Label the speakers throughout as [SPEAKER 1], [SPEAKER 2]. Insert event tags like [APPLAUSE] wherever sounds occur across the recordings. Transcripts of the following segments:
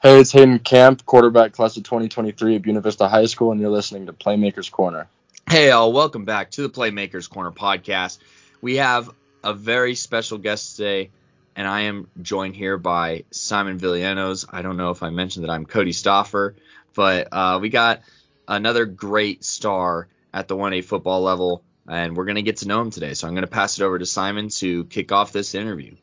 [SPEAKER 1] Hey, it's Hayden Camp, quarterback class of 2023 at Buena Vista High School, and you're listening to Playmakers Corner.
[SPEAKER 2] Hey, all, welcome back to the Playmakers Corner podcast. We have a very special guest today, and I am joined here by Simon Villanos. I don't know if I mentioned that I'm Cody Stoffer, but uh, we got another great star at the 1A football level, and we're going to get to know him today. So I'm going to pass it over to Simon to kick off this interview.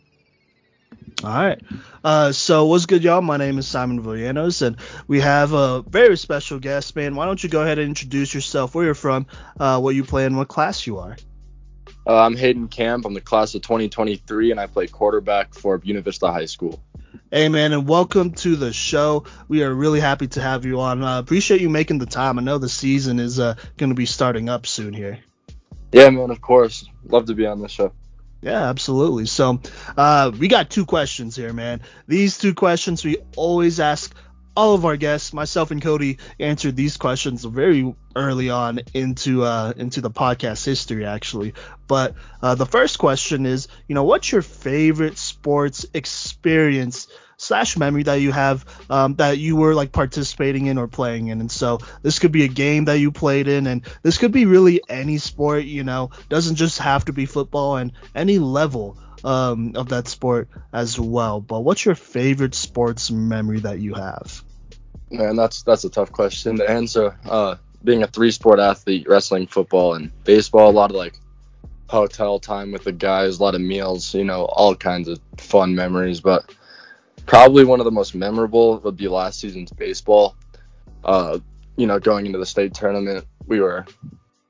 [SPEAKER 3] All right. Uh, so what's good, y'all? My name is Simon Villanos, and we have a very special guest, man. Why don't you go ahead and introduce yourself, where you're from, uh, what you play, and what class you are?
[SPEAKER 1] Uh, I'm Hayden Camp. I'm the class of 2023, and I play quarterback for Buena Vista High School.
[SPEAKER 3] Hey, man, and welcome to the show. We are really happy to have you on. Uh, appreciate you making the time. I know the season is uh, going to be starting up soon here.
[SPEAKER 1] Yeah, man, of course. Love to be on the show.
[SPEAKER 3] Yeah, absolutely. So, uh, we got two questions here, man. These two questions we always ask all of our guests, myself and Cody, answered these questions very early on into uh, into the podcast history, actually. But uh, the first question is, you know, what's your favorite sports experience slash memory that you have um, that you were like participating in or playing in. And so this could be a game that you played in, and this could be really any sport. You know, doesn't just have to be football, and any level um, of that sport as well. But what's your favorite sports memory that you have?
[SPEAKER 1] Man, that's that's a tough question to answer. Uh, being a three sport athlete, wrestling, football, and baseball, a lot of like hotel time with the guys, a lot of meals, you know, all kinds of fun memories. But probably one of the most memorable would be last season's baseball. Uh, you know, going into the state tournament, we were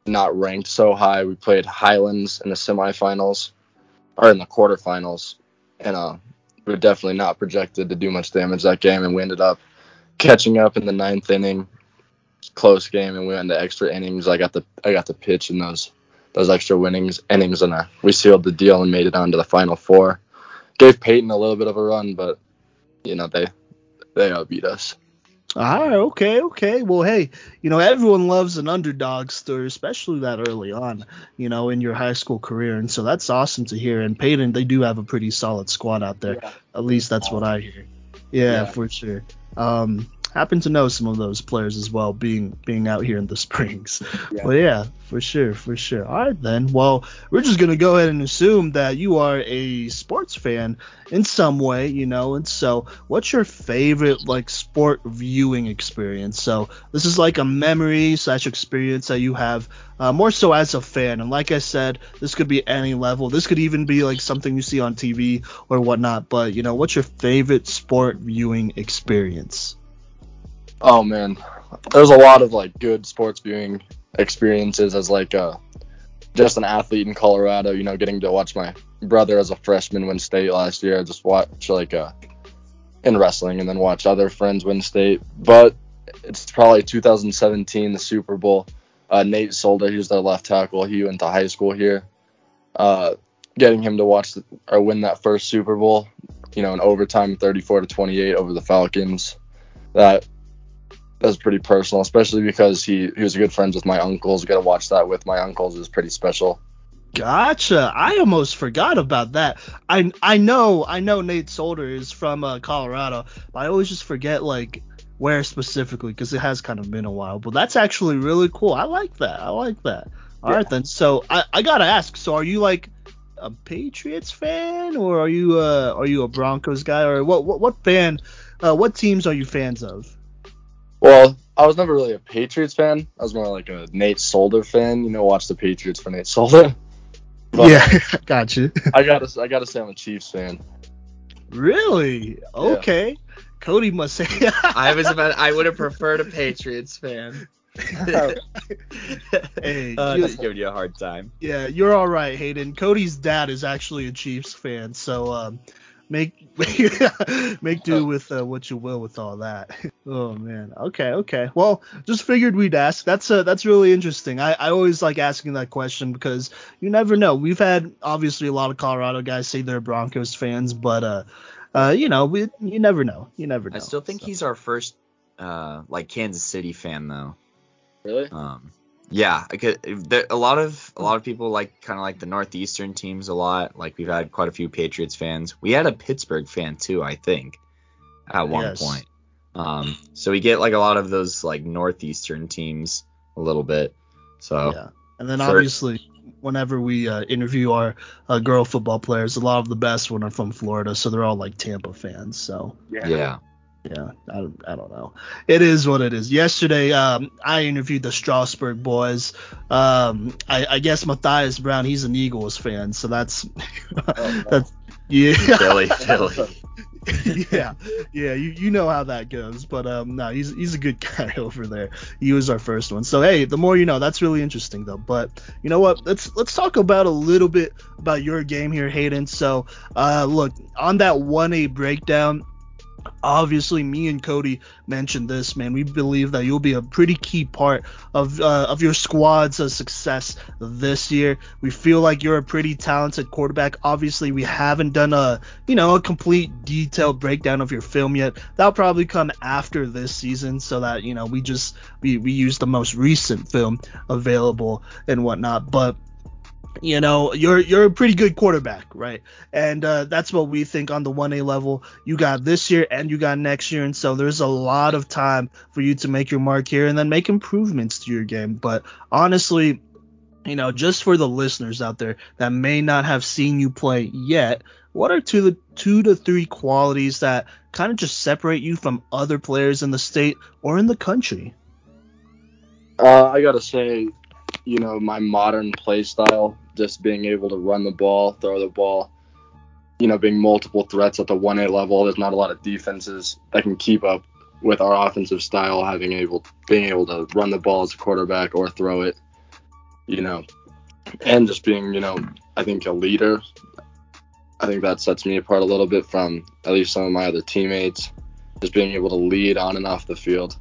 [SPEAKER 1] not ranked so high. We played Highlands in the semifinals or in the quarterfinals, and uh, we were definitely not projected to do much damage that game. And we ended up catching up in the ninth inning, close game, and we went into extra innings. I got the I got the pitch in those those extra winnings innings, and uh, we sealed the deal and made it on to the final four. Gave Peyton a little bit of a run, but you know they they beat us.
[SPEAKER 3] All right, okay, okay. Well, hey, you know everyone loves an underdog story, especially that early on, you know, in your high school career, and so that's awesome to hear. And Peyton, they do have a pretty solid squad out there. Yeah. At least that's what I hear. Yeah, yeah. for sure. Um, happen to know some of those players as well, being being out here in the [LAUGHS] Springs. Yeah. But yeah, for sure, for sure. All right then. Well, we're just gonna go ahead and assume that you are a sports fan in some way, you know. And so, what's your favorite like sport viewing experience? So this is like a memory slash experience that you have uh, more so as a fan. And like I said, this could be any level. This could even be like something you see on TV or whatnot. But you know, what's your favorite sport viewing experience?
[SPEAKER 1] Oh man, there's a lot of like good sports viewing experiences as like uh, just an athlete in Colorado. You know, getting to watch my brother as a freshman win state last year. Just watch like uh, in wrestling and then watch other friends win state. But it's probably 2017, the Super Bowl. Uh, Nate Solder, he's their left tackle. He went to high school here. Uh, getting him to watch the, or win that first Super Bowl, you know, in overtime, 34 to 28 over the Falcons. That that's pretty personal, especially because he, he was good friends with my uncles. Got to watch that with my uncles is pretty special.
[SPEAKER 3] Gotcha. I almost forgot about that. I I know I know Nate Solder is from uh, Colorado, but I always just forget like where specifically because it has kind of been a while. But that's actually really cool. I like that. I like that. All yeah. right then. So I, I gotta ask. So are you like a Patriots fan or are you uh are you a Broncos guy or what what what fan uh, what teams are you fans of?
[SPEAKER 1] Well, I was never really a Patriots fan. I was more like a Nate Solder fan. You know, watch the Patriots for Nate Solder. [LAUGHS]
[SPEAKER 3] But yeah, [LAUGHS] got you.
[SPEAKER 1] I gotta, I gotta say, I'm a Chiefs fan.
[SPEAKER 3] Really? Okay. Yeah. Cody must say. [LAUGHS]
[SPEAKER 2] I was about. I would have preferred a Patriots fan. hey, uh, just giving you a hard time.
[SPEAKER 3] Yeah, you're all right, Hayden. Cody's dad is actually a Chiefs fan, so um, make [LAUGHS] make do with uh, what you will with all that. [LAUGHS] oh man. Okay, okay. Well, just figured we'd ask. That's uh, that's really interesting. I, I always like asking that question because you never know. We've had obviously a lot of Colorado guys say they're Broncos fans, but uh, uh, you know, we you never know. You never know. I
[SPEAKER 2] still think so. he's our first uh like Kansas City fan though.
[SPEAKER 1] Really?
[SPEAKER 2] Um yeah, could, there, a lot of a lot of people like kind of like the northeastern teams a lot. Like we've had quite a few Patriots fans. We had a Pittsburgh fan too, I think, at one yes. point. Um, so we get like a lot of those like northeastern teams a little bit. So
[SPEAKER 3] Yeah. And then
[SPEAKER 2] For-
[SPEAKER 3] obviously, whenever we uh, interview our uh, girl football players, a lot of the best one are from Florida, so they're all like Tampa fans. So
[SPEAKER 2] yeah.
[SPEAKER 3] yeah, I I don't know. It is what it is. Yesterday, um, I interviewed the Strasburg boys. Um, I, I guess Matthias Brown, he's an Eagles fan, so that's [LAUGHS] that's yeah.
[SPEAKER 2] Philly, Philly. [LAUGHS]
[SPEAKER 3] yeah, yeah, you, you know how that goes. But um, no, he's he's a good [LAUGHS] guy over there. He was our first one. So hey, the more you know. That's really interesting though. But you know what? Let's let's talk about a little bit about your game here, Hayden. So uh, look on that one A breakdown. Obviously, me and Cody mentioned this, man. We believe that you'll be a pretty key part of uh, of your squad's uh, success this year. We feel like you're a pretty talented quarterback. Obviously, we haven't done a you know a complete detailed breakdown of your film yet. That'll probably come after this season, so that you know we just we we use the most recent film available and whatnot. But you know you're you're a pretty good quarterback right? And uh, that's what we think on the 1a level. You got this year and you got next year. And so there's a lot of time for you to make your mark here and then make improvements to your game. But honestly you know just for the listeners out there that may not have seen you play yet what are two the two to three qualities that kind of just separate you from other players in the state or in the country?
[SPEAKER 1] Uh, I gotta say, you know, my modern play style, just being able to run the ball, throw the ball, you know, being multiple threats at the 1A level. There's not a lot of defenses that can keep up with our offensive style, having able being able to run the ball as a quarterback or throw it, you know, and just being, you know, I think a leader. I think that sets me apart a little bit from at least some of my other teammates. Just being able to lead on and off the field.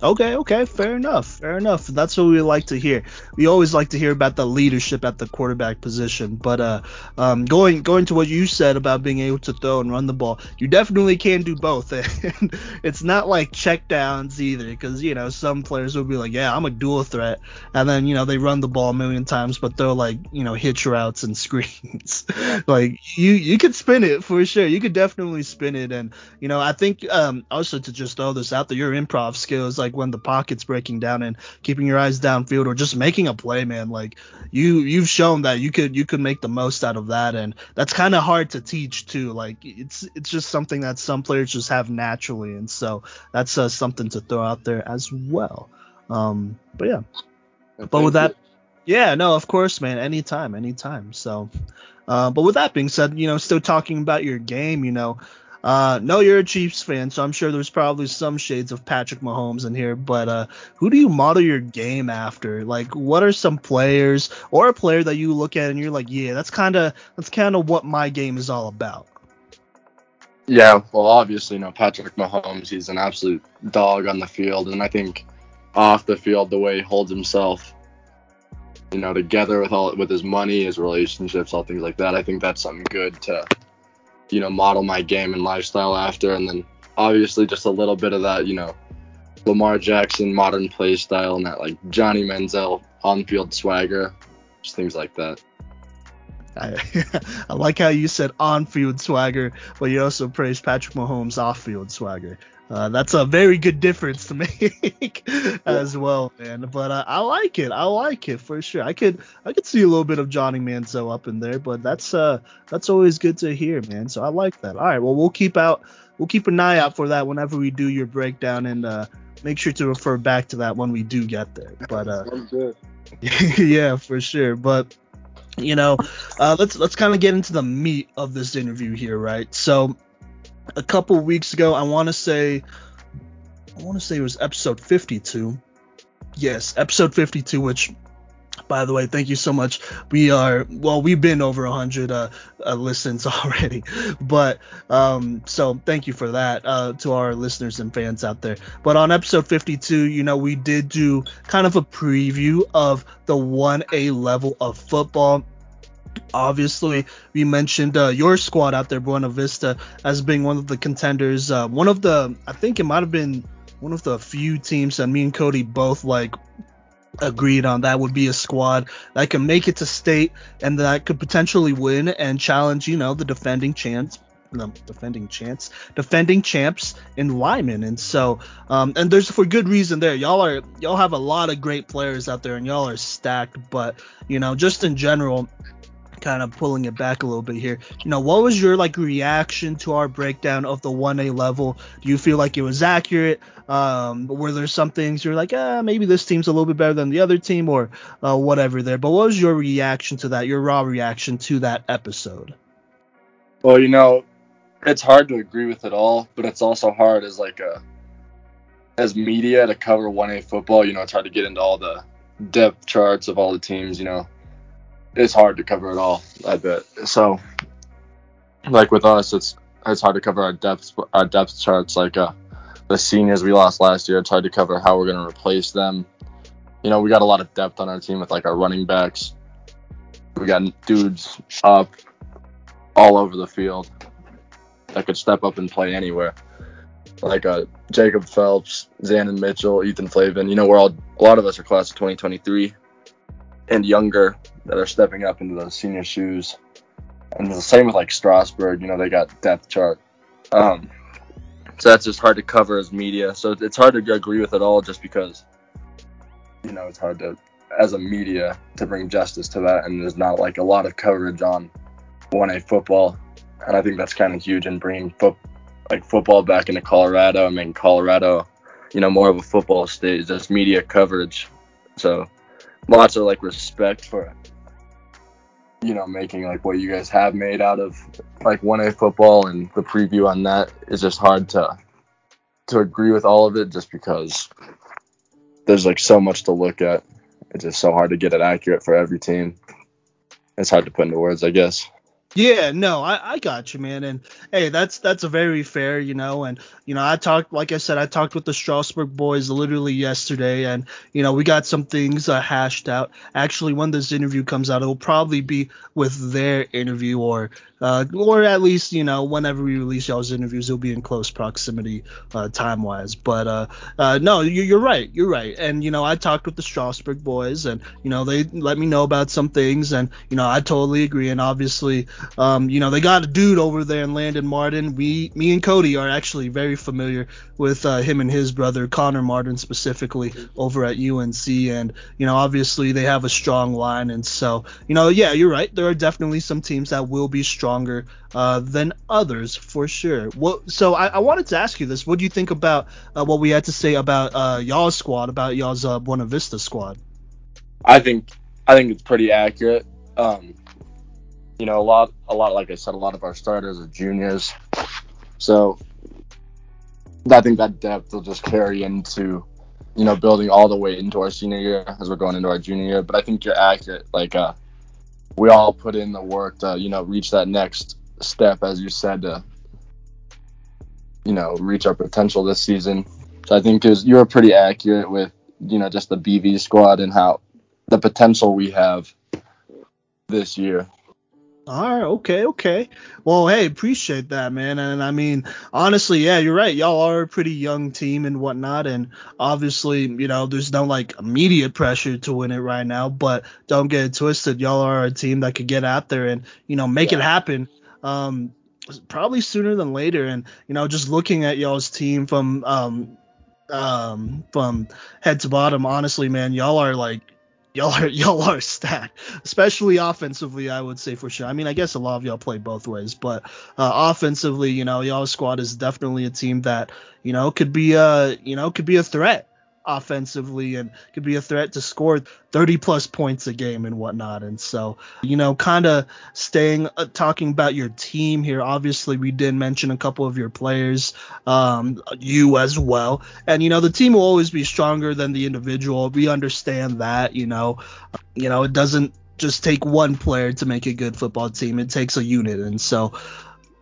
[SPEAKER 3] Okay, okay, fair enough, fair enough. That's what we like to hear. We always like to hear about the leadership at the quarterback position. But uh, um, going going to what you said about being able to throw and run the ball, you definitely can do both. [LAUGHS] And it's not like check downs either, because you know some players will be like, yeah, I'm a dual threat, and then you know they run the ball a million times, but they're like you know hitch routes and [LAUGHS] screens. like you you could spin it for sure. You could definitely spin it, and you know I think um also to just throw this out there, your improv skills like when the pocket's breaking down and keeping your eyes downfield or just making a play, man. Like you you've shown that you could you could make the most out of that, and that's kind of hard to teach too. Like it's it's just something that some players just have naturally, and so that's uh, something to throw out there as well. Um, but yeah. But with that, yeah, no, of course, man. Anytime, anytime. So, uh, but with that being said, you know, still talking about your game, you know, uh, no, you're a Chiefs fan, so I'm sure there's probably some shades of Patrick Mahomes in here. But uh, who do you model your game after? Like, what are some players or a player that you look at and you're like, yeah, that's kind of that's kind of what my game is all about.
[SPEAKER 1] Yeah, well, obviously, you know, Patrick Mahomes, he's an absolute dog on the field. And I think off the field, the way he holds himself, you know, together with all with his money, his relationships, all things like that, I think that's something good to, you know, model my game and lifestyle after. And then obviously just a little bit of that, you know, Lamar Jackson modern play style and that like Johnny Manziel on field swagger, just things like that.
[SPEAKER 3] I, [LAUGHS] I like how you said on-field swagger, but you also praised Patrick Mahomes off-field swagger. Uh, that's a very good difference to [LAUGHS] make as well, man. But uh, I like it. I like it for sure. I could I could see a little bit of Johnny Manziel up in there, but that's uh that's always good to hear, man. So I like that. All right, well we'll keep out we'll keep an eye out for that whenever we do your breakdown and uh, make sure to refer back to that when we do get there. But uh, [LAUGHS] yeah, for sure. But you know, uh, let's let's kind of get into the meat of this interview here, right? So, a couple weeks ago, I want to say, I want to say it was episode 52. Yes, episode 52, which. By the way, thank you so much. We are well, we've been over 100 uh, uh, listens [LAUGHS] already, but um, so thank you for that uh, to our listeners and fans out there. But on episode 52, you know, we did do kind of a preview of the 1A level of football. Obviously, we mentioned uh, your squad out there, Buena Vista, as being one of the contenders. Uh, one of the, I think it might have been one of the few teams that me and Cody both like agreed on that would be a squad that could make it to state and that could potentially win and challenge, you know, the defending chance no, defending champs, defending champs in Lyman, and so um, and there's for good reason there. Y'all are y'all have a lot of great players out there, and y'all are stacked. But you know, just in general, kind of pulling it back a little bit here. You know, what was your like reaction to our breakdown of the 1A level? Do you feel like it was accurate? Um, were there some things you're like, ah, maybe this team's a little bit better than the other team or uh, whatever there? But what was your reaction to that? Your raw reaction to that episode?
[SPEAKER 1] Well, you know, it's hard to agree with it all, but it's also hard as like a as media to cover 1A football. You know, it's hard to get into all the depth charts of all the teams. You know, it's hard to cover it all. I bet. So, like with us, it's it's hard to cover our depth our depth charts. Like uh, the seniors we lost last year, it's hard to cover how we're gonna replace them. You know, we got a lot of depth on our team with like our running backs. We got dudes up all over the field that could step up and play anywhere. Like uh, Jacob Phelps, Zandon Mitchell, Ethan Flavin. You know, we're all a lot of us are class of 2023 and younger that are stepping up into those senior shoes. And the same with like Strasburg, you know, they got depth chart. Um, so that's just hard to cover as media. So it's hard to agree with it all just because, you know, it's hard to, as a media, to bring justice to that. And there's not like a lot of coverage on 1A football. And I think that's kind of huge in bringing foot, like football back into Colorado and making Colorado, you know, more of a football state, just media coverage. So lots of like respect for you know making like what you guys have made out of like 1A football and the preview on that is just hard to to agree with all of it just because there's like so much to look at. It's just so hard to get it accurate for every team. It's hard to put into words, I guess.
[SPEAKER 3] Yeah, no, I, I got you, man. And hey, that's that's a very fair, you know. And you know, I talked, like I said, I talked with the Strasburg boys literally yesterday, and you know, we got some things uh, hashed out. Actually, when this interview comes out, it will probably be with their interview, or uh, or at least you know, whenever we release y'all's interviews, it'll be in close proximity uh, time wise. But uh, uh, no, you, you're right, you're right. And you know, I talked with the Strasburg boys, and you know, they let me know about some things, and you know, I totally agree. And obviously um, you know, they got a dude over there in Landon Martin. We, me and Cody are actually very familiar with uh, him and his brother Connor Martin specifically over at UNC, and you know, obviously they have a strong line, and so you know, yeah, you're right. There are definitely some teams that will be stronger uh, than others for sure. What? So I, I, wanted to ask you this: What do you think about uh, what we had to say about uh, y'all's squad, about y'all's uh, Buena Vista squad?
[SPEAKER 1] I think I think it's pretty accurate. Um, you know, a lot, a lot, like I said, a lot of our starters are juniors. So I think that depth will just carry into, you know, building all the way into our senior year as we're going into our junior year. But I think you're accurate. Like, uh, we all put in the work to, you know, reach that next step, as you said, to, you know, reach our potential this season. So I think you were pretty accurate with, you know, just the BV squad and how the potential we have this year.
[SPEAKER 3] All right, okay, okay. Well, hey, appreciate that, man. And I mean, honestly, yeah, you're right. Y'all are a pretty young team and whatnot, and obviously, you know, there's no like immediate pressure to win it right now. But don't get it twisted. Y'all are a team that could get out there and you know make yeah. it happen. Um, probably sooner than later. And you know, just looking at y'all's team from um um from head to bottom, honestly, man, y'all are like y'all are [LAUGHS] y'all are stacked, especially offensively. I would say for sure. I mean, I guess a lot of y'all play both ways, but uh, offensively, you know, y'all squad is definitely a team that you know could be a you know could be a threat offensively and could be a threat to score 30 plus points a game and whatnot. And so, you know, kind of staying uh, talking about your team here. Obviously, we did mention a couple of your players, um, you as well. And you know, the team will always be stronger than the individual. We understand that. You know, you know, it doesn't just take one player to make a good football team. It takes a unit. And so,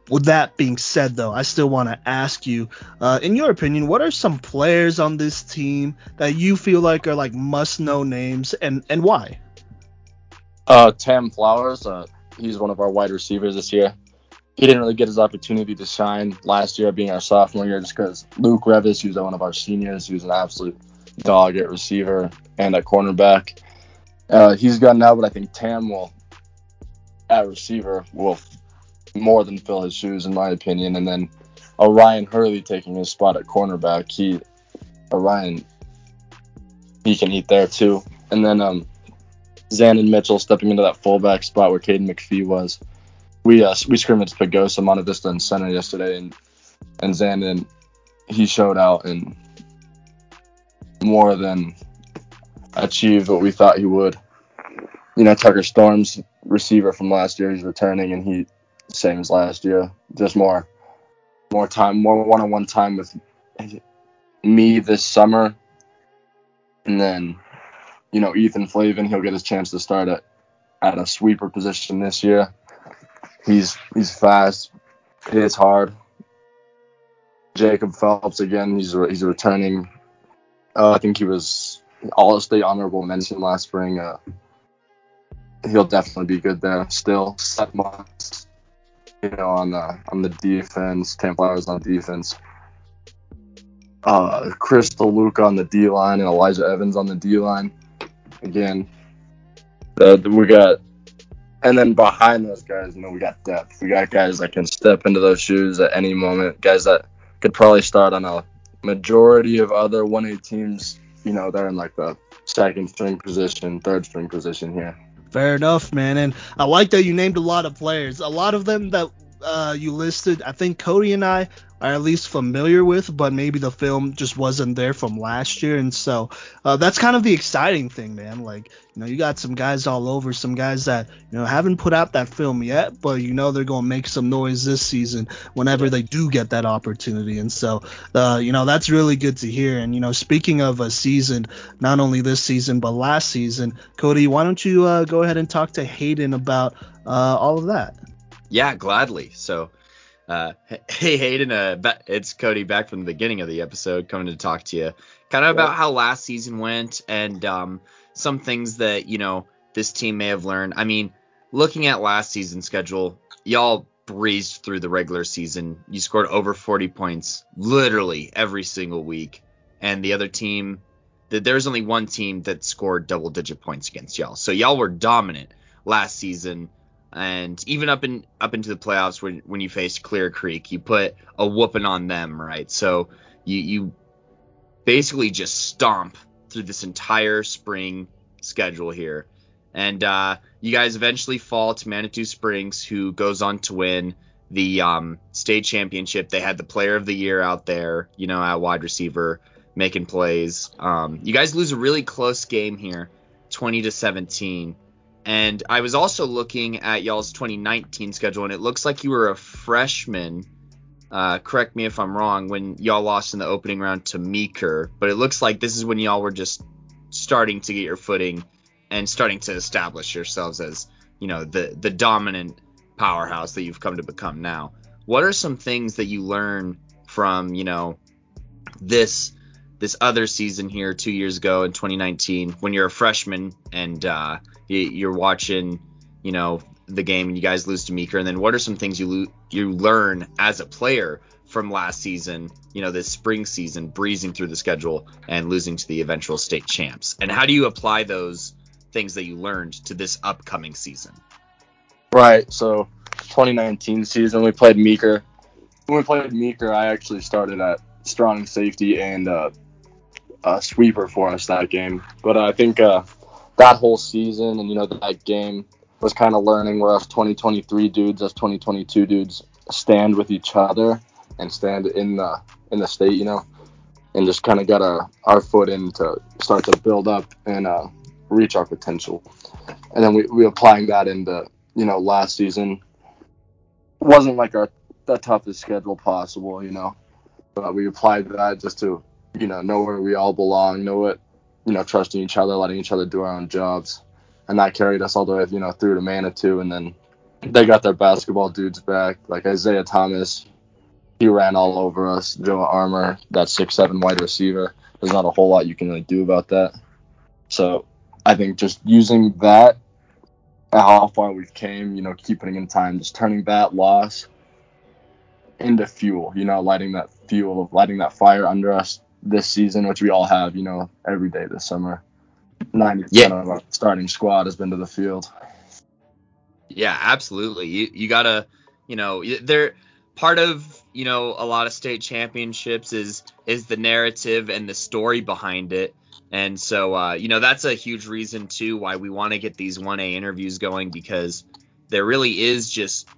[SPEAKER 3] with that being said, though, I still want to ask you, uh, in your opinion, what are some players on this team that you feel like are like must-know names, and and why?
[SPEAKER 1] Uh, Tam Flowers, uh, he's one of our wide receivers this year. He didn't really get his opportunity to shine last year, being our sophomore year, just because Luke Revis, who's one of our seniors, who's an absolute dog at receiver and at cornerback. Uh, he's gone now, but I think Tam will, at receiver, will more than fill his shoes, in my opinion. And then Orion Hurley taking his spot at cornerback. He Orion he can eat there too. And then um Zandon Mitchell stepping into that fullback spot where Caden McPhee was. We uh, we scrimmaged Pagosa, Monte Vista, and Center yesterday, and and Zandon he showed out and more than achieved what we thought he would. You know, Tucker Storms receiver from last year, he's returning, and he same as last year, just more more time, more one-on-one time with me this summer, and then you know Ethan Flavin, he'll get his chance to start at at a sweeper position this year. He's he's fast, hits hard. Jacob Phelps again, he's he's returning. Uh, I think he was all state honorable mention last spring. Uh, he'll definitely be good there. Still seven months, you know, on the on the defense. Tam Flowers on defense. Uh, Crystal Luke on the D line and Elijah Evans on the D line. Again, the, we got, and then behind those guys, you know, we got depth. We got guys that can step into those shoes at any moment. Guys that could probably start on a majority of other 1A teams. You know, they're in like the second string position, third string position here.
[SPEAKER 3] Fair enough, man. And I like that you named a lot of players. A lot of them that uh, you listed, I think Cody and I are at least familiar with, but maybe the film just wasn't there from last year. And so uh, that's kind of the exciting thing, man. Like, you know, you got some guys all over, some guys that, you know, haven't put out that film yet, but you know they're going to make some noise this season whenever they do get that opportunity. And so, uh, you know, that's really good to hear. And, you know, speaking of a season, not only this season, but last season, Cody, why don't you uh, go ahead and talk to Hayden about uh, all of that?
[SPEAKER 2] Yeah, gladly. So, uh, hey Hayden, uh, it's Cody back from the beginning of the episode, coming to talk to you, kind of about how last season went and um, some things that you know this team may have learned. I mean, looking at last season's schedule, y'all breezed through the regular season. You scored over 40 points literally every single week, and the other team, that there's only one team that scored double digit points against y'all. So y'all were dominant last season and even up in up into the playoffs when when you faced Clear Creek, you put a whooping on them, right? So you you basically just stomp through this entire spring schedule here. And uh, you guys eventually fall to Manitou Springs, who goes on to win the um, state championship. They had the player of the year out there, you know, at wide receiver, making plays. Um, you guys lose a really close game here, 20 to 17. And I was also looking at y'all's 2019 schedule, and it looks like you were a freshman. Uh, correct me if I'm wrong. When y'all lost in the opening round to Meeker, but it looks like this is when y'all were just starting to get your footing and starting to establish yourselves as you know the the dominant powerhouse that you've come to become now. What are some things that you learn from you know this this other season here two years ago in 2019 when you're a freshman and uh, you, are watching, you know, the game and you guys lose to Meeker, and then what are some things you lo- you learn as a player from last season, you know, this spring season, breezing through the schedule and losing to the eventual state champs, and how do you apply those things that you learned to this upcoming season?
[SPEAKER 1] Right. So 2019 season, we played Meeker. When we played Meeker, I actually started at strong safety and uh, a sweeper for us that game. But I think uh, that whole season and you know that game was kind of learning where us 2023 dudes, us 2022 dudes stand with each other and stand in the in the state, you know, and just kind of got our our foot in to start to build up and uh, reach our potential. And then we we applying that into you know last season wasn't like our the toughest schedule possible, you know, but we applied that just to you know know where we all belong, know what you know, trusting each other, letting each other do our own jobs. And that carried us all the way, you know, through to Manitou. And then they got their basketball dudes back, like Isaiah Thomas. He ran all over us. Joe Armour, that six seven wide receiver. There's not a whole lot you can really do about that. So I think just using that, how far we've came, you know, keeping in time, just turning that loss into fuel, you know, lighting that fuel of lighting that fire under us this season, which we all have, you know, every day this summer. 90% yeah. of our starting squad has been to the field.
[SPEAKER 2] Yeah, absolutely. You you gotta You know, they're part of you know a lot of state championships is is the narrative and the story behind it. And so, uh, you know, that's a huge reason too why we want to get these 1A interviews going because there really is just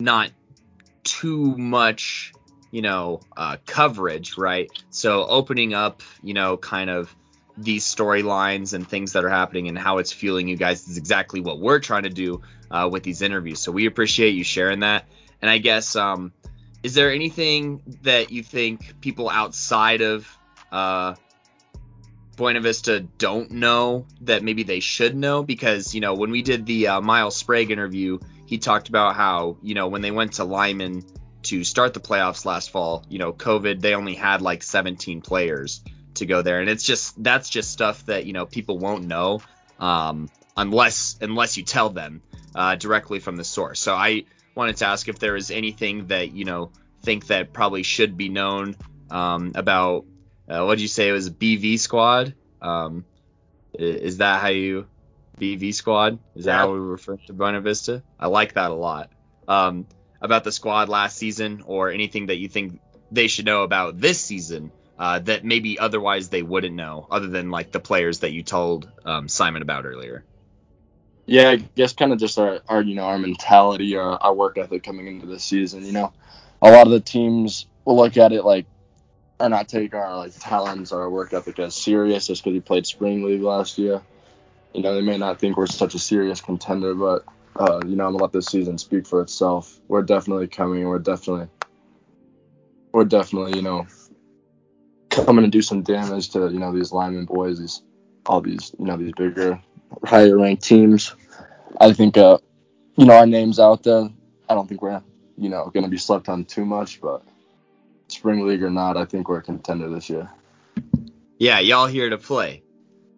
[SPEAKER 2] not too much, you know, uh, coverage, right? So opening up, you know, kind of these storylines and things that are happening and how it's fueling you guys is exactly what we're trying to do uh, with these interviews. So we appreciate you sharing that. And I guess, um, is there anything that you think people outside of uh, Buena Vista don't know that maybe they should know? Because, you know, when we did the uh, Miles Sprague interview, he talked about how, you know, when they went to Lyman to start the playoffs last fall, you know, COVID, they only had like 17 players to go there. And it's just, that's just stuff that, you know, people won't know um, unless, unless you tell them uh, directly from the source. So I wanted to ask if there is anything that, you know, think that probably should be known um, about uh, what did you say it was BV squad? Um, is that how you BV squad? Is that yeah. how we refer to Buena Vista? I like that a lot. Um, about the squad last season or anything that you think they should know about this season uh, that maybe otherwise they wouldn't know, other than like the players that you told um, Simon about earlier.
[SPEAKER 1] Yeah, I guess kind of just our, our you know our mentality, our, our work ethic coming into this season. You know, a lot of the teams will look at it like or not take our like talents or our work ethic as serious just because we played spring league last year. You know, they may not think we're such a serious contender, but uh, you know, I'm gonna let this season speak for itself. We're definitely coming. We're definitely, we're definitely, you know, coming to do some damage to you know these Lyman boys, these all these you know these bigger, higher ranked teams. I think, uh, you know, our names out there. I don't think we're you know gonna be slept on too much, but spring league or not, I think we're a contender this year.
[SPEAKER 2] Yeah, y'all here to play.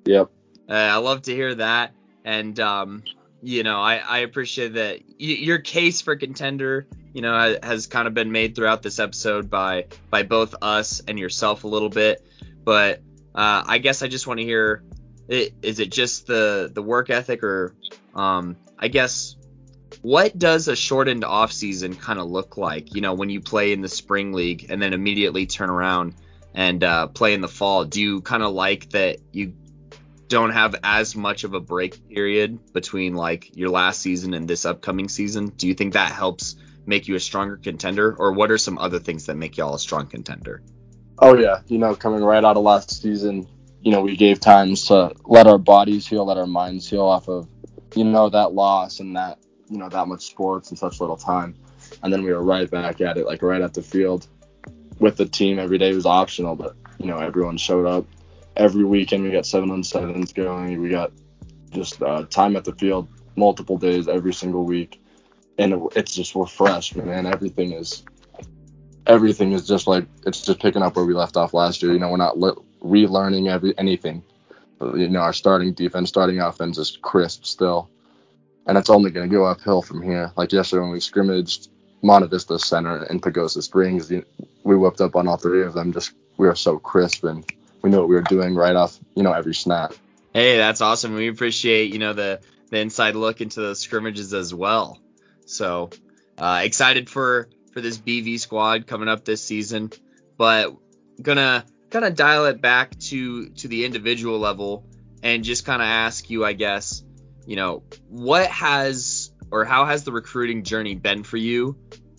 [SPEAKER 1] Yep.
[SPEAKER 2] Uh, I love to hear that, and um, you know, I, I appreciate that y- your case for contender, you know, has kind of been made throughout this episode by by both us and yourself a little bit. But uh, I guess I just want to hear, it, is it just the the work ethic, or um, I guess what does a shortened off season kind of look like? You know, when you play in the spring league and then immediately turn around and uh, play in the fall, do you kind of like that you don't have as much of a break period between like your last season and this upcoming season? Do you think that helps make you a stronger contender, or what are some other things that make y'all a strong contender?
[SPEAKER 1] Oh yeah, you know, coming right out of last season, you know, we gave times to let our bodies heal, let our minds heal off of, you know, that loss and that you know that much sports in such little time, and then we were right back at it, like right at the field with the team. Every day was optional, but you know everyone showed up. Every weekend we got seven on sevens going. We got just uh, time at the field multiple days every single week, and it's just we're fresh, man. Everything is everything is just like it's just picking up where we left off last year. You know, we're not le- relearning every anything. You know, our starting defense, starting offense is crisp still and it's only going to go uphill from here. Like yesterday when we scrimmaged Monte Vista Center and Pagosa Springs, we whipped up on all three of them. Just we are so crisp and we knew what we were doing right off, you know, every snap.
[SPEAKER 2] Hey, that's awesome. We appreciate you know the the inside look into the scrimmages as well. So uh, excited for for this BV squad coming up this season, but gonna gonna dial it back to to the individual level and just kind of ask you, I guess you know, what has or how has the recruiting journey been for you?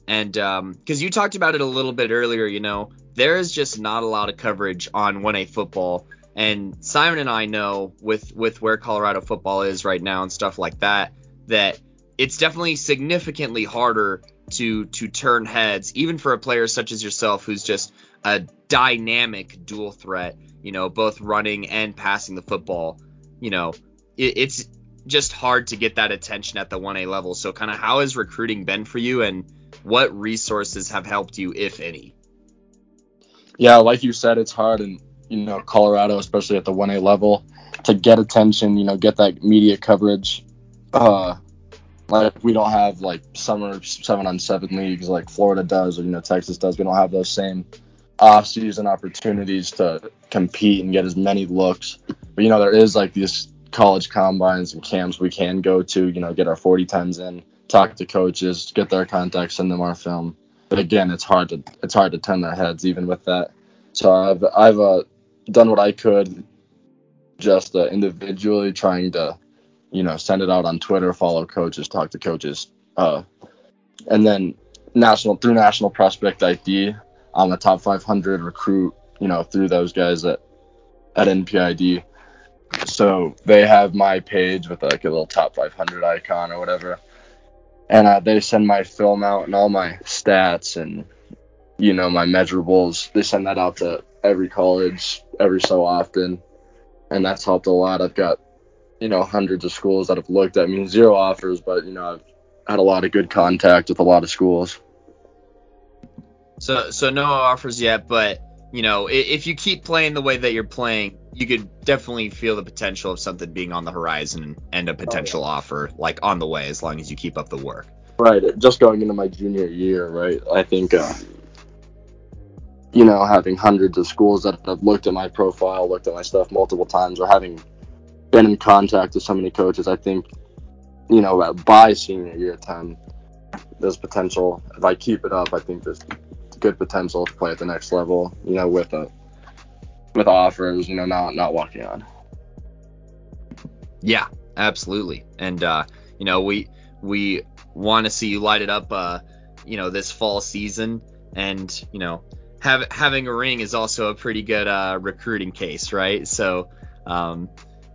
[SPEAKER 2] And because um, you talked about it a little bit earlier, you know, there is just not a lot of coverage on 1A football. And Simon and I know with with where Colorado football is right now and stuff like that, that it's definitely significantly harder to to turn heads, even for a player such as yourself, who's just a dynamic dual threat, you know, both running and passing the football. You know, it, it's just hard to get that attention at the 1A level. So, kind of how has recruiting been for you and what resources have helped you, if any?
[SPEAKER 1] Yeah, like you said, it's hard in, you know, Colorado, especially at the 1A level, to get attention, you know, get that media coverage. Uh, like we don't have like summer seven on seven leagues like Florida does or you know Texas does. We don't have those same off-season opportunities to compete and get as many looks. But you know there is like these college combines and camps we can go to, you know, get our 40 times in talk to coaches, get their contacts, send them our film. But again, it's hard to it's hard to turn their heads even with that. So I've I've uh, done what I could, just uh, individually trying to, you know, send it out on Twitter, follow coaches, talk to coaches, uh, and then national through National Prospect ID, I'm a top 500 recruit, you know, through those guys at at NPID. So they have my page with like a little top 500 icon or whatever, and uh, they send my film out and all my stats and you know my measurables. They send that out to every college every so often, and that's helped a lot. I've got you know hundreds of schools that have looked at me, zero offers, but you know I've had a lot of good contact with a lot of schools.
[SPEAKER 2] So so no offers yet, but you know if you keep playing the way that you're playing, you could definitely feel the potential of something being on the horizon and a potential oh, yeah. offer like on the way as long as you keep up the work.
[SPEAKER 1] Right, just going into my junior year, right? I think uh, you know having hundreds of schools that have looked at my profile, looked at my stuff multiple times, or having been in contact with so many coaches, I think you know by senior year time, there's potential. If I keep it up, I think there's good potential to play at the next level. You know, with a with offers, you know, not not walking on.
[SPEAKER 2] Yeah, absolutely. And uh, you know, we we want to see you light it up uh, you know, this fall season and, you know, have, having a ring is also a pretty good uh, recruiting case, right? So, um,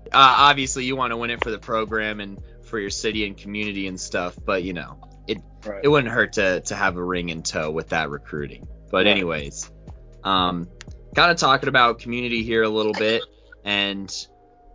[SPEAKER 2] uh, obviously you want to win it for the program and for your city and community and stuff, but you know, it right. it wouldn't hurt to to have a ring in tow with that recruiting. But anyways, um, kind of talking about community here a little bit, and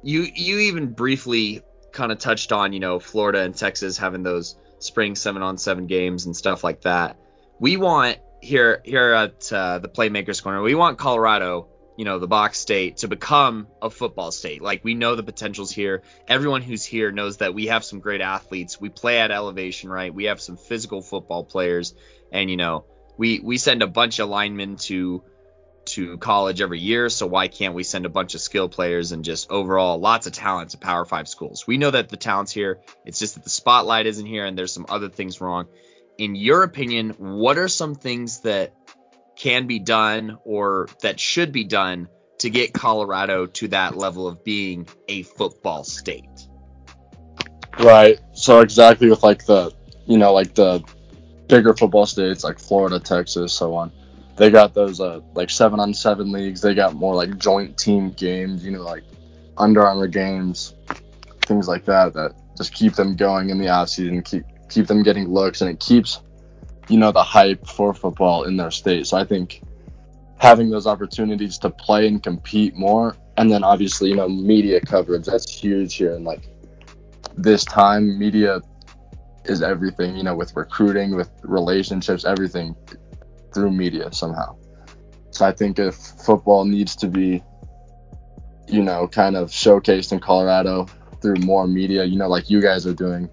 [SPEAKER 2] you you even briefly kind of touched on you know Florida and Texas having those spring seven on seven games and stuff like that. We want here here at uh, the Playmakers Corner, we want Colorado, you know, the box state to become a football state. Like we know the potentials here. Everyone who's here knows that we have some great athletes. We play at elevation, right? We have some physical football players, and you know, we we send a bunch of linemen to to college every year, so why can't we send a bunch of skill players and just overall lots of talent to Power Five schools? We know that the talent's here. It's just that the spotlight isn't here, and there's some other things wrong. In your opinion, what are some things that can be done or that should be done to get Colorado to that level of being a football state?
[SPEAKER 1] Right. So exactly with like the you know like the bigger football states like Florida, Texas, so on they got those uh, like seven on seven leagues. They got more like joint team games, you know, like Under Armour games, things like that that just keep them going in the off season, keep keep them getting looks, and it keeps you know the hype for football in their state. So I think having those opportunities to play and compete more, and then obviously you know media coverage that's huge here, and like this time media is everything you know with recruiting with relationships everything through media somehow. So I think if football needs to be, you know, kind of showcased in Colorado through more media, you know, like you guys are doing,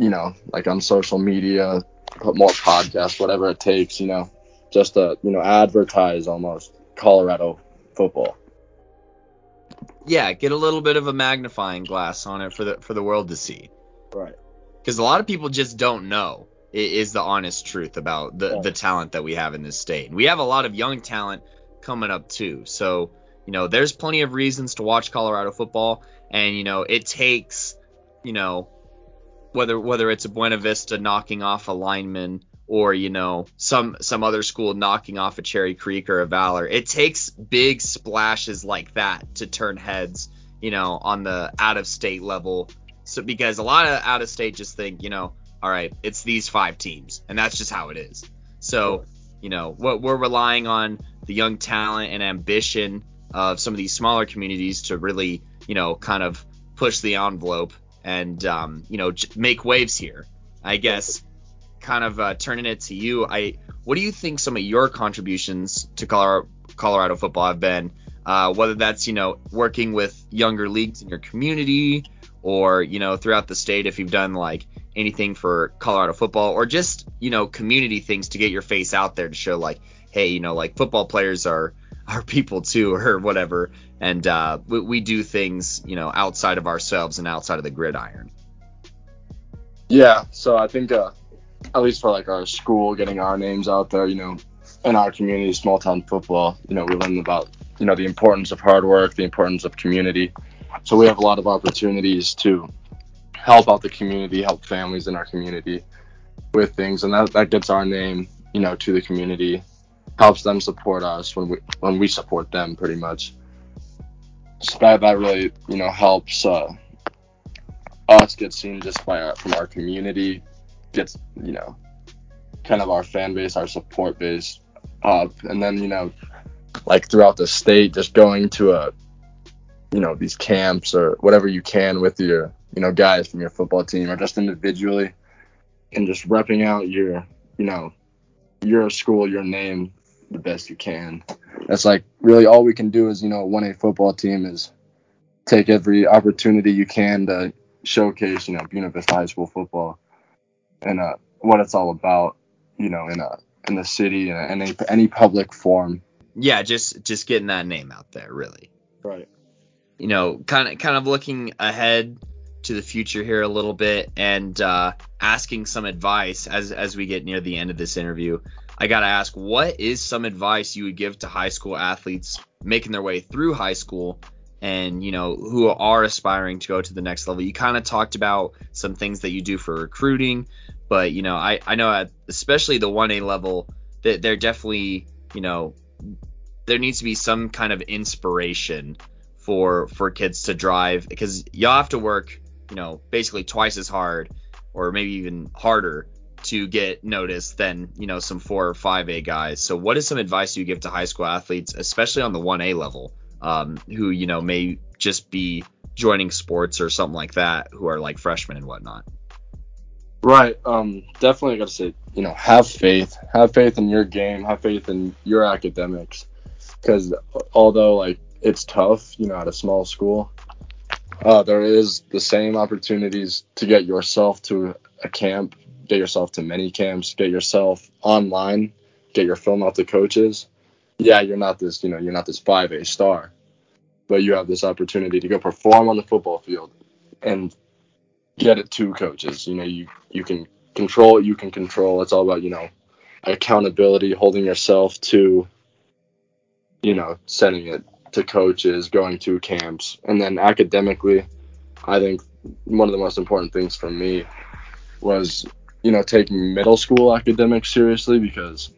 [SPEAKER 1] you know, like on social media, put more podcasts, whatever it takes, you know, just to, you know, advertise almost Colorado football.
[SPEAKER 2] Yeah, get a little bit of a magnifying glass on it for the for the world to see.
[SPEAKER 1] Right.
[SPEAKER 2] Because a lot of people just don't know is the honest truth about the, yeah. the talent that we have in this state. And we have a lot of young talent coming up too. So, you know, there's plenty of reasons to watch Colorado football. And, you know, it takes, you know, whether whether it's a Buena Vista knocking off a Lyman or, you know, some some other school knocking off a Cherry Creek or a Valor, it takes big splashes like that to turn heads, you know, on the out of state level. So because a lot of out of state just think, you know, all right, it's these five teams, and that's just how it is. So, you know, what we're relying on the young talent and ambition of some of these smaller communities to really, you know, kind of push the envelope and, um, you know, make waves here. I guess, kind of uh, turning it to you. I, what do you think some of your contributions to Colorado, Colorado football have been? Uh, whether that's, you know, working with younger leagues in your community or, you know, throughout the state, if you've done like anything for Colorado football or just, you know, community things to get your face out there to show like, hey, you know, like football players are are people too or whatever. And uh, we, we do things, you know, outside of ourselves and outside of the gridiron.
[SPEAKER 1] Yeah, so I think uh, at least for like our school, getting our names out there, you know, in our community, small town football, you know, we learn about you know the importance of hard work, the importance of community. So we have a lot of opportunities to help out the community, help families in our community with things, and that that gets our name, you know, to the community, helps them support us when we when we support them, pretty much. So that that really you know helps uh, us get seen just by our, from our community, gets you know kind of our fan base, our support base up, and then you know like throughout the state, just going to a you know these camps or whatever you can with your you know guys from your football team or just individually, and just repping out your you know your school, your name the best you can. That's like really all we can do is you know one A football team is take every opportunity you can to showcase you know Buena Vista High School football and uh, what it's all about you know in a in the city and any any public forum.
[SPEAKER 2] Yeah, just just getting that name out there, really.
[SPEAKER 1] Right.
[SPEAKER 2] You know, kind of kind of looking ahead to the future here a little bit and uh, asking some advice as as we get near the end of this interview. I gotta ask, what is some advice you would give to high school athletes making their way through high school and you know who are aspiring to go to the next level? You kind of talked about some things that you do for recruiting, but you know I I know at especially the 1A level that they're definitely you know there needs to be some kind of inspiration for for kids to drive because y'all have to work you know basically twice as hard or maybe even harder to get noticed than you know some four or five A guys. So what is some advice you give to high school athletes, especially on the one A level, um, who you know may just be joining sports or something like that, who are like freshmen and whatnot?
[SPEAKER 1] Right. Um. Definitely I got to say, you know, have faith. Have faith in your game. Have faith in your academics. Because although like it's tough, you know, at a small school, uh, there is the same opportunities to get yourself to a camp, get yourself to mini camps, get yourself online, get your film out to coaches. Yeah, you're not this, you know, you're not this 5A star, but you have this opportunity to go perform on the football field and get it to coaches. You know, you you can control you can control. It's all about, you know, accountability, holding yourself to you know, sending it to coaches, going to camps, and then academically, I think one of the most important things for me was, you know, taking middle school academics seriously because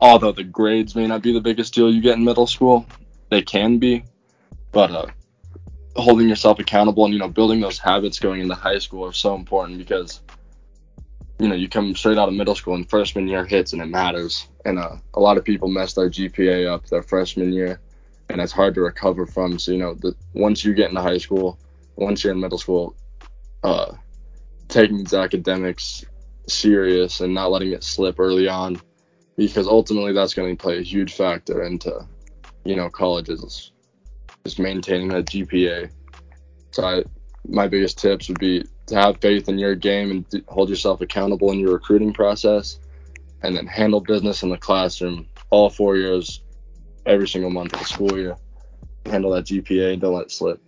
[SPEAKER 1] although the grades may not be the biggest deal you get in middle school, they can be, but uh, holding yourself accountable and you know building those habits going into high school are so important because you know, you come straight out of middle school and freshman year hits and it matters. And uh, a lot of people mess their GPA up their freshman year, and it's hard to recover from. So you know, the, once you get into high school, once you're in middle school, uh, taking these academics serious and not letting it slip early on, because ultimately that's going to play a huge factor into, you know, colleges just maintaining that GPA. So I, my biggest tips would be to have faith in your game and hold yourself accountable in your recruiting process, and then handle business in the classroom all four years, every single month of the school year. Handle that GPA don't let it slip.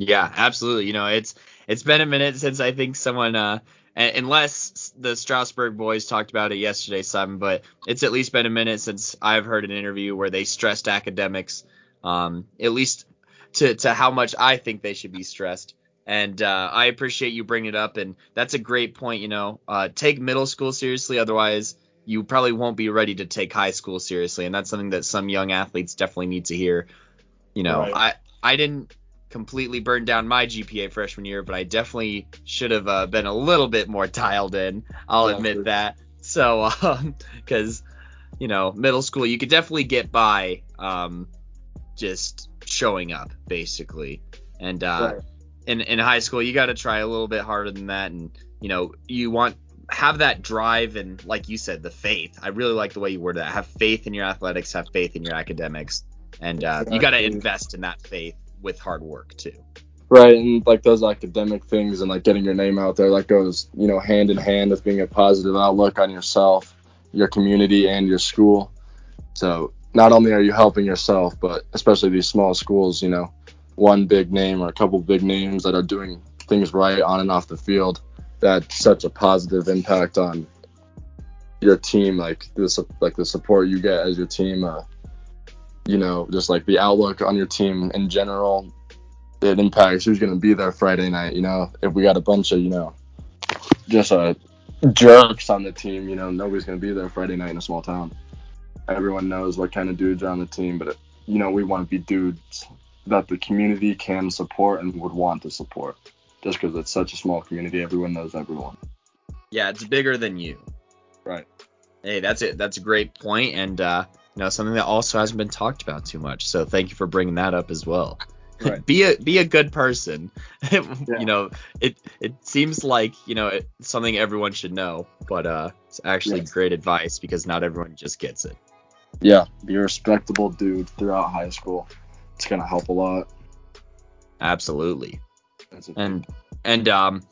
[SPEAKER 2] Yeah, absolutely. You know, it's it's been a minute since I think someone, uh, unless the Strasburg boys talked about it yesterday, Simon, but it's at least been a minute since I've heard an interview where they stressed academics, um, at least to to how much I think they should be stressed. And uh, I appreciate you bringing it up, and that's a great point. You know, uh, take middle school seriously, otherwise you probably won't be ready to take high school seriously, and that's something that some young athletes definitely need to hear. You know, right. I I didn't completely burned down my GPA freshman year, but I definitely should have uh, been a little bit more dialed in. I'll yeah, admit that. So, because [LAUGHS] um, you know, middle school, you could definitely get by um, just showing up, basically, and uh, right in in high school, you got to try a little bit harder than that, and you know you want have that drive and like you said, the faith. I really like the way you worded that. Have faith in your athletics, have faith in your academics, and uh, exactly. you got to invest in that faith with hard work too.
[SPEAKER 1] Right, and like those academic things and like getting your name out there, that goes you know hand in hand with being a positive outlook on yourself, your community, and your school. So not only are you helping yourself, but especially these small schools, you know, one big name or a couple big names that are doing things right on and off the field, that's such a positive impact on your team, like this, like the support you get as your team. Uh, you know, just like the outlook on your team in general, it impacts who's going to be there Friday night. You know, if we got a bunch of, you know, just uh, jerks on the team, you know, nobody's going to be there Friday night in a small town. Everyone knows what kind of dudes are on the team, but, you know, we want to be dudes that the community can support and would want to support. Just because it's such a small community, everyone knows everyone.
[SPEAKER 2] Yeah, it's bigger than you.
[SPEAKER 1] Right.
[SPEAKER 2] Hey, that's it. That's a great point, and uh, you know something that also hasn't been talked about too much. So thank you for bringing that up as well.
[SPEAKER 1] Right. [LAUGHS]
[SPEAKER 2] be a be a good person. [LAUGHS]
[SPEAKER 1] Yeah.
[SPEAKER 2] You know, it it seems like you know it's something everyone should know, but uh, it's actually
[SPEAKER 1] Yes.
[SPEAKER 2] great advice because not everyone just gets it.
[SPEAKER 1] Yeah, be a respectable dude throughout high school. It's going to help a lot.
[SPEAKER 2] Absolutely.
[SPEAKER 1] A-
[SPEAKER 2] And and um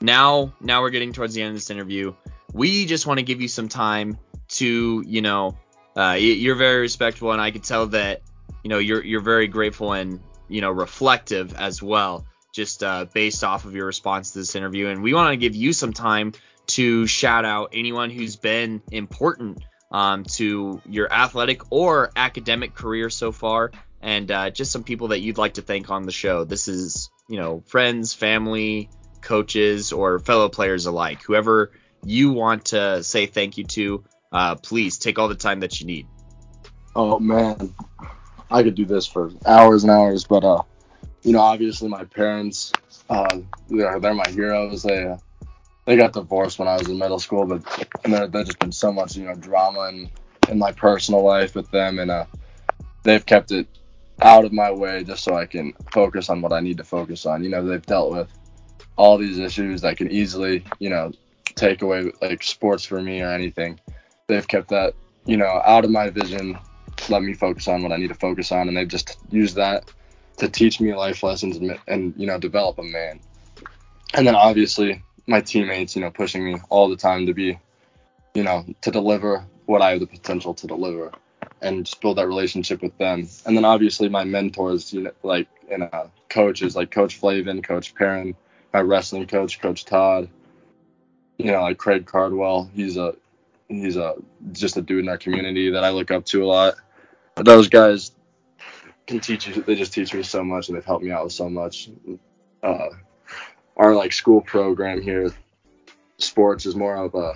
[SPEAKER 2] now now we're getting towards the end of this interview. We just want to give you some time to, you know, uh, you're very respectful, and I could tell that, you know, you're you're very grateful and you know reflective as well, just uh, based off of your response to this interview. And we want to give you some time to shout out anyone who's been important um, to your athletic or academic career so far, and uh, just some people that you'd like to thank on the show. This is, you know, friends, family, coaches, or fellow players alike. Whoever you want to say thank you to, uh, please take all the time that you need.
[SPEAKER 1] Oh man, I could do this for hours and hours, but uh, you know, obviously my parents, uh, they're, they're my heroes. They uh, they got divorced when I was in middle school, but and there there's just been so much you know drama in in my personal life with them, and uh, they've kept it out of my way just so I can focus on what I need to focus on. You know, they've dealt with all these issues that can easily you know take away like sports for me or anything. They've kept that you know out of my vision let me focus on what I need to focus on, and they've just used that to teach me life lessons and, and you know develop a man. And then obviously my teammates, you know, pushing me all the time to be, you know, to deliver what I have the potential to deliver, and just build that relationship with them. And then obviously my mentors, you know, like and uh, coaches like Coach Flavin, Coach Perrin, my wrestling coach, Coach Todd. You know, like Craig Cardwell. He's a he's a just a dude in our community that I look up to a lot. But those guys can teach you. They just teach me so much, and they've helped me out with so much. Uh, our like school program here, sports is more of a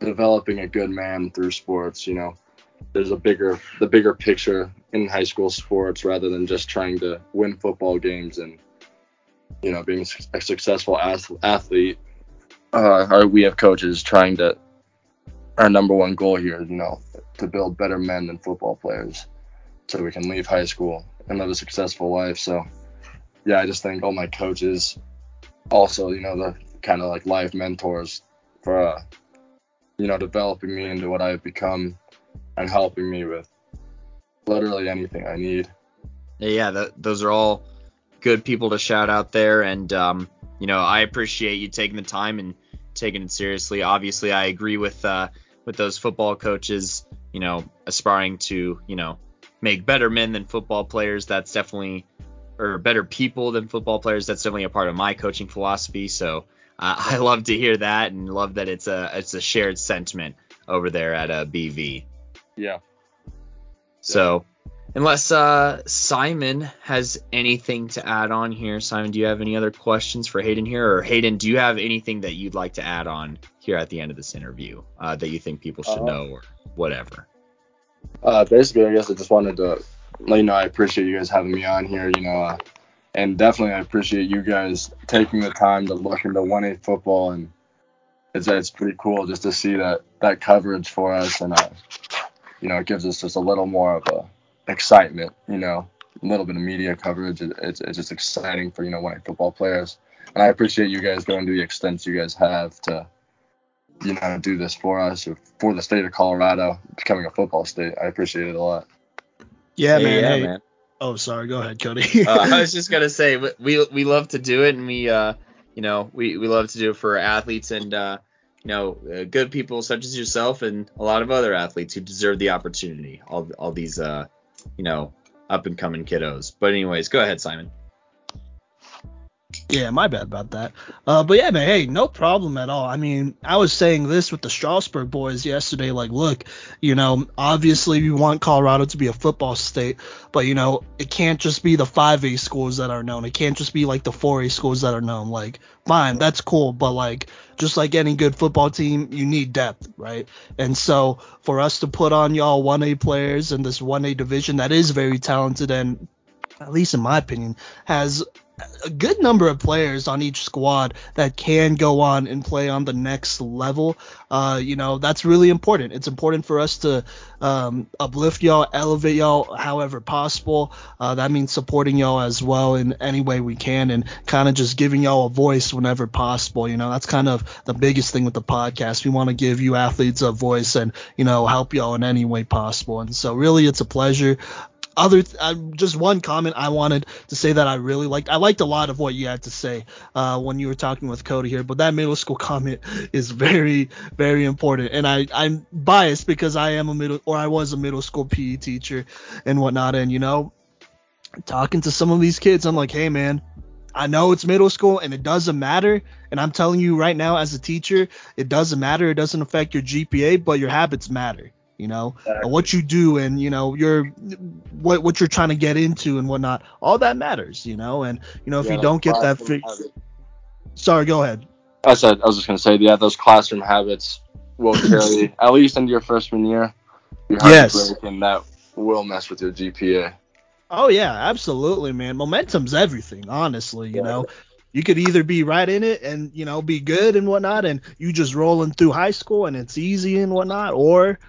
[SPEAKER 1] developing a good man through sports. You know, there's a bigger the bigger picture in high school sports rather than just trying to win football games and you know being a successful athlete. Uh, we have coaches trying to our number one goal here is, you know, to build better men than football players so we can leave high school and live a successful life. So, yeah, I just thank all my coaches. Also, you know, the kind of like life mentors for, uh, you know, developing me into what I've become and helping me with literally anything I need.
[SPEAKER 2] Yeah, those are all good people to shout out there, and um, you know, I appreciate you taking the time and taking it seriously. Obviously, I agree with uh, with those football coaches. You know, aspiring to you know make better men than football players. That's definitely or better people than football players. That's definitely a part of my coaching philosophy. So uh, [LAUGHS] I love to hear that and love that it's a it's a shared sentiment over there at uh, BV.
[SPEAKER 1] Yeah.
[SPEAKER 2] So, unless uh, Simon has anything to add on here, Simon, do you have any other questions for Hayden here? Or Hayden, do you have anything that you'd like to add on here at the end of this interview uh, that you think people should
[SPEAKER 1] Uh,
[SPEAKER 2] know or whatever?
[SPEAKER 1] Uh, basically, I guess I just wanted to let you know I appreciate you guys having me on here. You know, uh, and definitely I appreciate you guys taking the time to look into 1A football, and it's it's pretty cool just to see that that coverage for us, and uh, you know, it gives us just a little more of a excitement. You know, a little bit of media coverage. It, it's it's just exciting for you know 1A football players, and I appreciate you guys going to the extents you guys have to. You know, do this for us or for the state of Colorado becoming a football state. I appreciate it a lot.
[SPEAKER 3] Yeah,
[SPEAKER 2] Hey,
[SPEAKER 3] man.
[SPEAKER 2] yeah,
[SPEAKER 3] hey.
[SPEAKER 2] man.
[SPEAKER 3] Oh, sorry. Go ahead, Cody.
[SPEAKER 2] uh, I was [LAUGHS] just gonna say we- we we love to do it, and we uh you know we we love to do it for athletes and uh you know uh, good people such as yourself and a lot of other athletes who deserve the opportunity. All all these uh you know up and coming kiddos. But anyways, go ahead, Simon.
[SPEAKER 3] Yeah, my bad about that. Uh, but yeah, man, hey, no problem at all. I mean, I was saying this with the Strasburg boys yesterday. Like, look, you know, obviously we want Colorado to be a football state, but you know, it can't just be the 5A schools that are known. It can't just be like the 4A schools that are known. Like, fine, that's cool, but like, just like any good football team, you need depth, right? And so for us to put on y'all 1A players in this 1A division that is very talented and at least in my opinion, has a good number of players on each squad that can go on and play on the next level. Uh, you know, that's really important. It's important for us to um, uplift y'all, elevate y'all however possible. Uh, that means supporting y'all as well in any way we can and kind of just giving y'all a voice whenever possible. You know, that's kind of the biggest thing with the podcast. We want to give you athletes a voice and, you know, help y'all in any way possible. And so really it's a pleasure other uh, just one comment I wanted to say that I really liked. I liked a lot of what you had to say uh, when you were talking with Cody here, but that middle school [LAUGHS] comment is very very important. And I I'm biased because I am a middle or I was a middle school PE teacher and whatnot. And you know, talking to some of these kids, I'm like, hey man. I know it's middle school and it doesn't matter. And I'm telling you right now, as a teacher, it doesn't matter. It doesn't affect your GPA, but your habits matter you know? Exactly. what you do and you know your what what you're trying to get into and whatnot all that matters you know? And you know if yeah, you don't get that fi- sorry go ahead.
[SPEAKER 1] I said i was just going to say yeah those classroom habits will [COUGHS] carry at least into your freshman year. Your yes. and that will mess with your gpa
[SPEAKER 3] oh yeah absolutely man. Momentum's everything honestly you yeah. know? You could either be right in it and you know be good and whatnot and you just rolling through high school and it's easy and whatnot or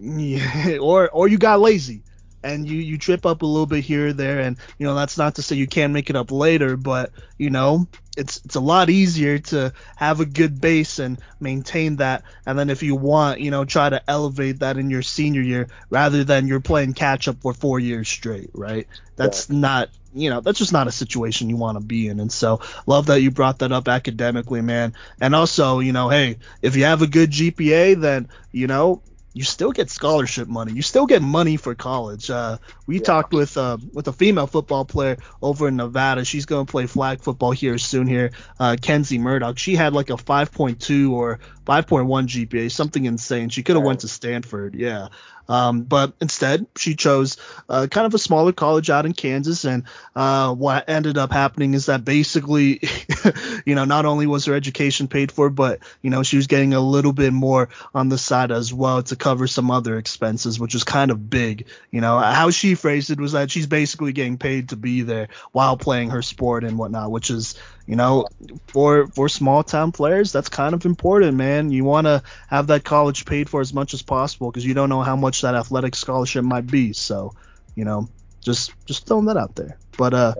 [SPEAKER 3] yeah, [LAUGHS] or or you got lazy and you you trip up a little bit here or there and you know that's not to say you can't make it up later but you know it's it's a lot easier to have a good base and maintain that. And then if you want you know try to elevate that in your senior year rather than you're playing catch up for four years straight right? That's yeah. not you know that's just not a situation you want to be in. And so love that you brought that up academically man. And also you know hey if you have a good gpa then you know you still get scholarship money. You still get money for college. Uh, we yeah. talked with uh, with a female football player over in Nevada. She's going to play flag football here soon. Here, uh, Kenzie Murdoch. She had like a 5.2 or 5.1 GPA, something insane. She could have went to Stanford. Yeah. Um, but instead, she chose uh, kind of a smaller college out in Kansas. And uh, what ended up happening is that basically, [LAUGHS] you know, not only was her education paid for, but, you know, she was getting a little bit more on the side as well to cover some other expenses, which was kind of big. You know, how she phrased it was that she's basically getting paid to be there while playing her sport and whatnot, which is you know, for for small town players, that's kind of important, man. You want to have that college paid for as much as possible because you don't know how much that athletic scholarship might be. So, you know, just just throwing that out there. But uh,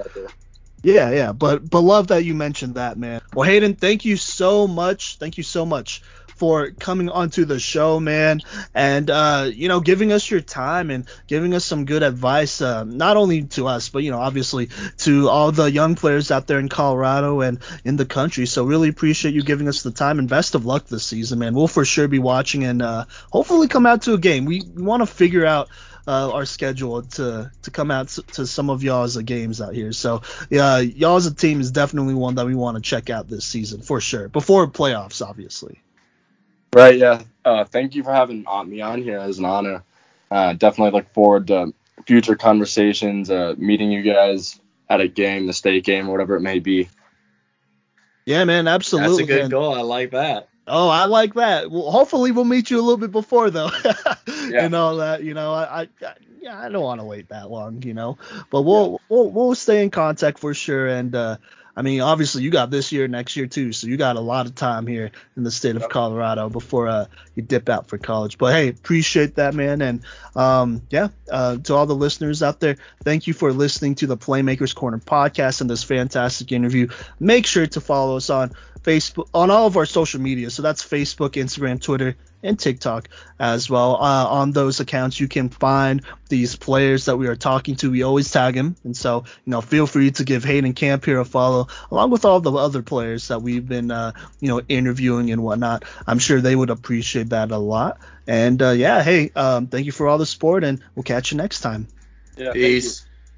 [SPEAKER 3] yeah, yeah. But but love that you mentioned that, man. Well, Hayden, thank you so much. Thank you so much for coming onto the show, man, and uh, you know, giving us your time and giving us some good advice, uh, not only to us, but you know, obviously to all the young players out there in Colorado and in the country. So really appreciate you giving us the time and best of luck this season, man. We'll for sure be watching and uh, hopefully come out to a game. We, we want to figure out. Uh, our schedule to to come out to some of y'all's games out here. So yeah, y'all's team is definitely one that we want to check out this season for sure. Before playoffs, obviously.
[SPEAKER 1] Right. Yeah. Uh, thank you for having me on here. It's an honor. Uh, definitely look forward to future conversations, uh, meeting you guys at a game, the state game, or whatever it may be.
[SPEAKER 3] Yeah, man, absolutely.
[SPEAKER 2] That's a good
[SPEAKER 3] man.
[SPEAKER 2] goal. I like that.
[SPEAKER 3] Oh, I like that. Well, hopefully we'll meet you a little bit before though, [LAUGHS] yeah. and all that. You know, I, I, yeah, I don't want to wait that long. You know, but we'll yeah. we'll we'll stay in contact for sure, and uh, I mean, obviously you got this year, next year too, so you got a lot of time here in the state of Colorado before uh, you dip out for college. But hey, appreciate that, man, and um, yeah, uh, to all the listeners out there, thank you for listening to the Playmakers Corner podcast and this fantastic interview. Make sure to follow us on Facebook on all of our social media. So that's Facebook, Instagram, Twitter, and TikTok as well. Uh, on those accounts, you can find these players that we are talking to. We always tag them, and so you know, feel free to give Hayden Camp here a follow, along with all the other players that we've been uh, you know interviewing and whatnot. I'm sure they would appreciate that a lot. And uh, yeah, hey, um, thank you for all the support, and we'll catch you next time.
[SPEAKER 2] Yeah, Peace.